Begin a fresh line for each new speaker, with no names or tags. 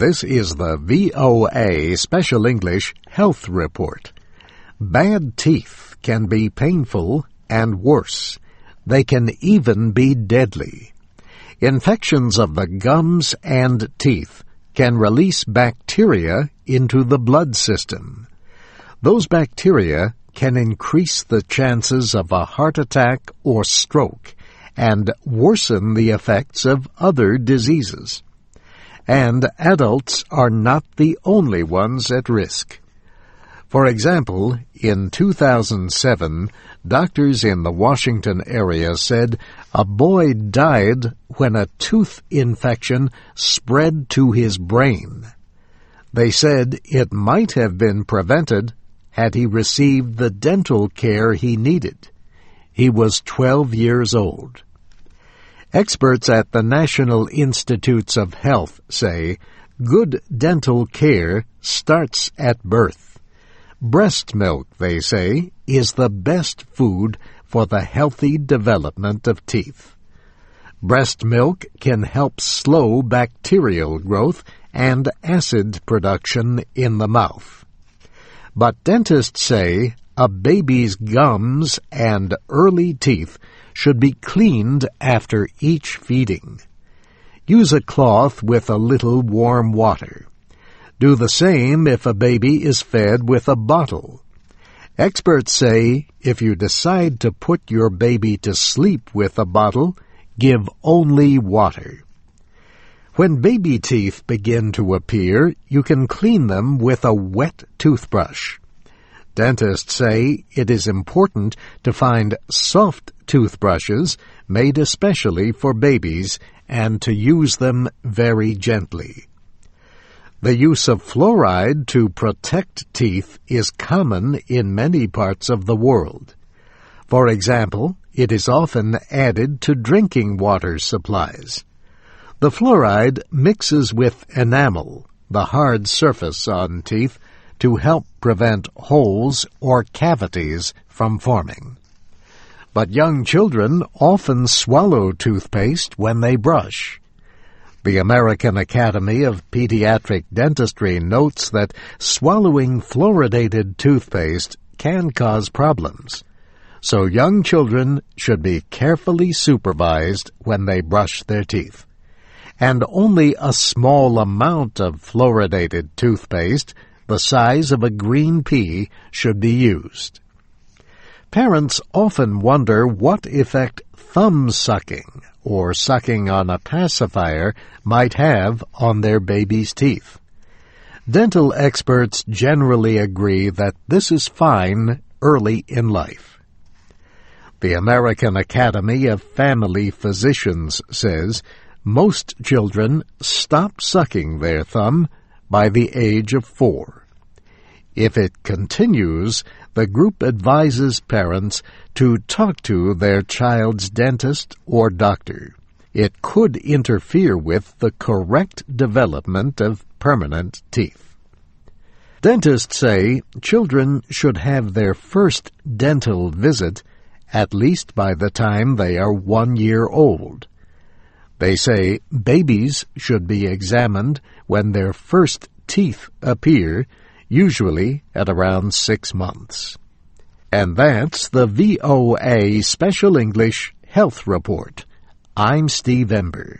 This is the VOA Special English Health Report. Bad teeth can be painful and worse. They can even be deadly. Infections of the gums and teeth can release bacteria into the blood system. Those bacteria can increase the chances of a heart attack or stroke and worsen the effects of other diseases. And adults are not the only ones at risk. For example, in 2007, doctors in the Washington area said a boy died when a tooth infection spread to his brain. They said it might have been prevented had he received the dental care he needed. He was 12 years old. Experts at the National Institutes of Health say good dental care starts at birth. Breast milk, they say, is the best food for the healthy development of teeth. Breast milk can help slow bacterial growth and acid production in the mouth. But dentists say a baby's gums and early teeth should be cleaned after each feeding. Use a cloth with a little warm water. Do the same if a baby is fed with a bottle. Experts say if you decide to put your baby to sleep with a bottle, give only water. When baby teeth begin to appear, you can clean them with a wet toothbrush. Dentists say it is important to find soft toothbrushes made especially for babies and to use them very gently. The use of fluoride to protect teeth is common in many parts of the world. For example, it is often added to drinking water supplies. The fluoride mixes with enamel, the hard surface on teeth, to help prevent holes or cavities from forming. But young children often swallow toothpaste when they brush. The American Academy of Pediatric Dentistry notes that swallowing fluoridated toothpaste can cause problems. So young children should be carefully supervised when they brush their teeth. And only a small amount of fluoridated toothpaste the size of a green pea should be used. Parents often wonder what effect thumb sucking or sucking on a pacifier might have on their baby's teeth. Dental experts generally agree that this is fine early in life. The American Academy of Family Physicians says most children stop sucking their thumb by the age of four. If it continues, the group advises parents to talk to their child's dentist or doctor. It could interfere with the correct development of permanent teeth. Dentists say children should have their first dental visit at least by the time they are one year old. They say babies should be examined when their first teeth appear usually at around six months. And that's the VOA Special English Health Report. I'm Steve Ember.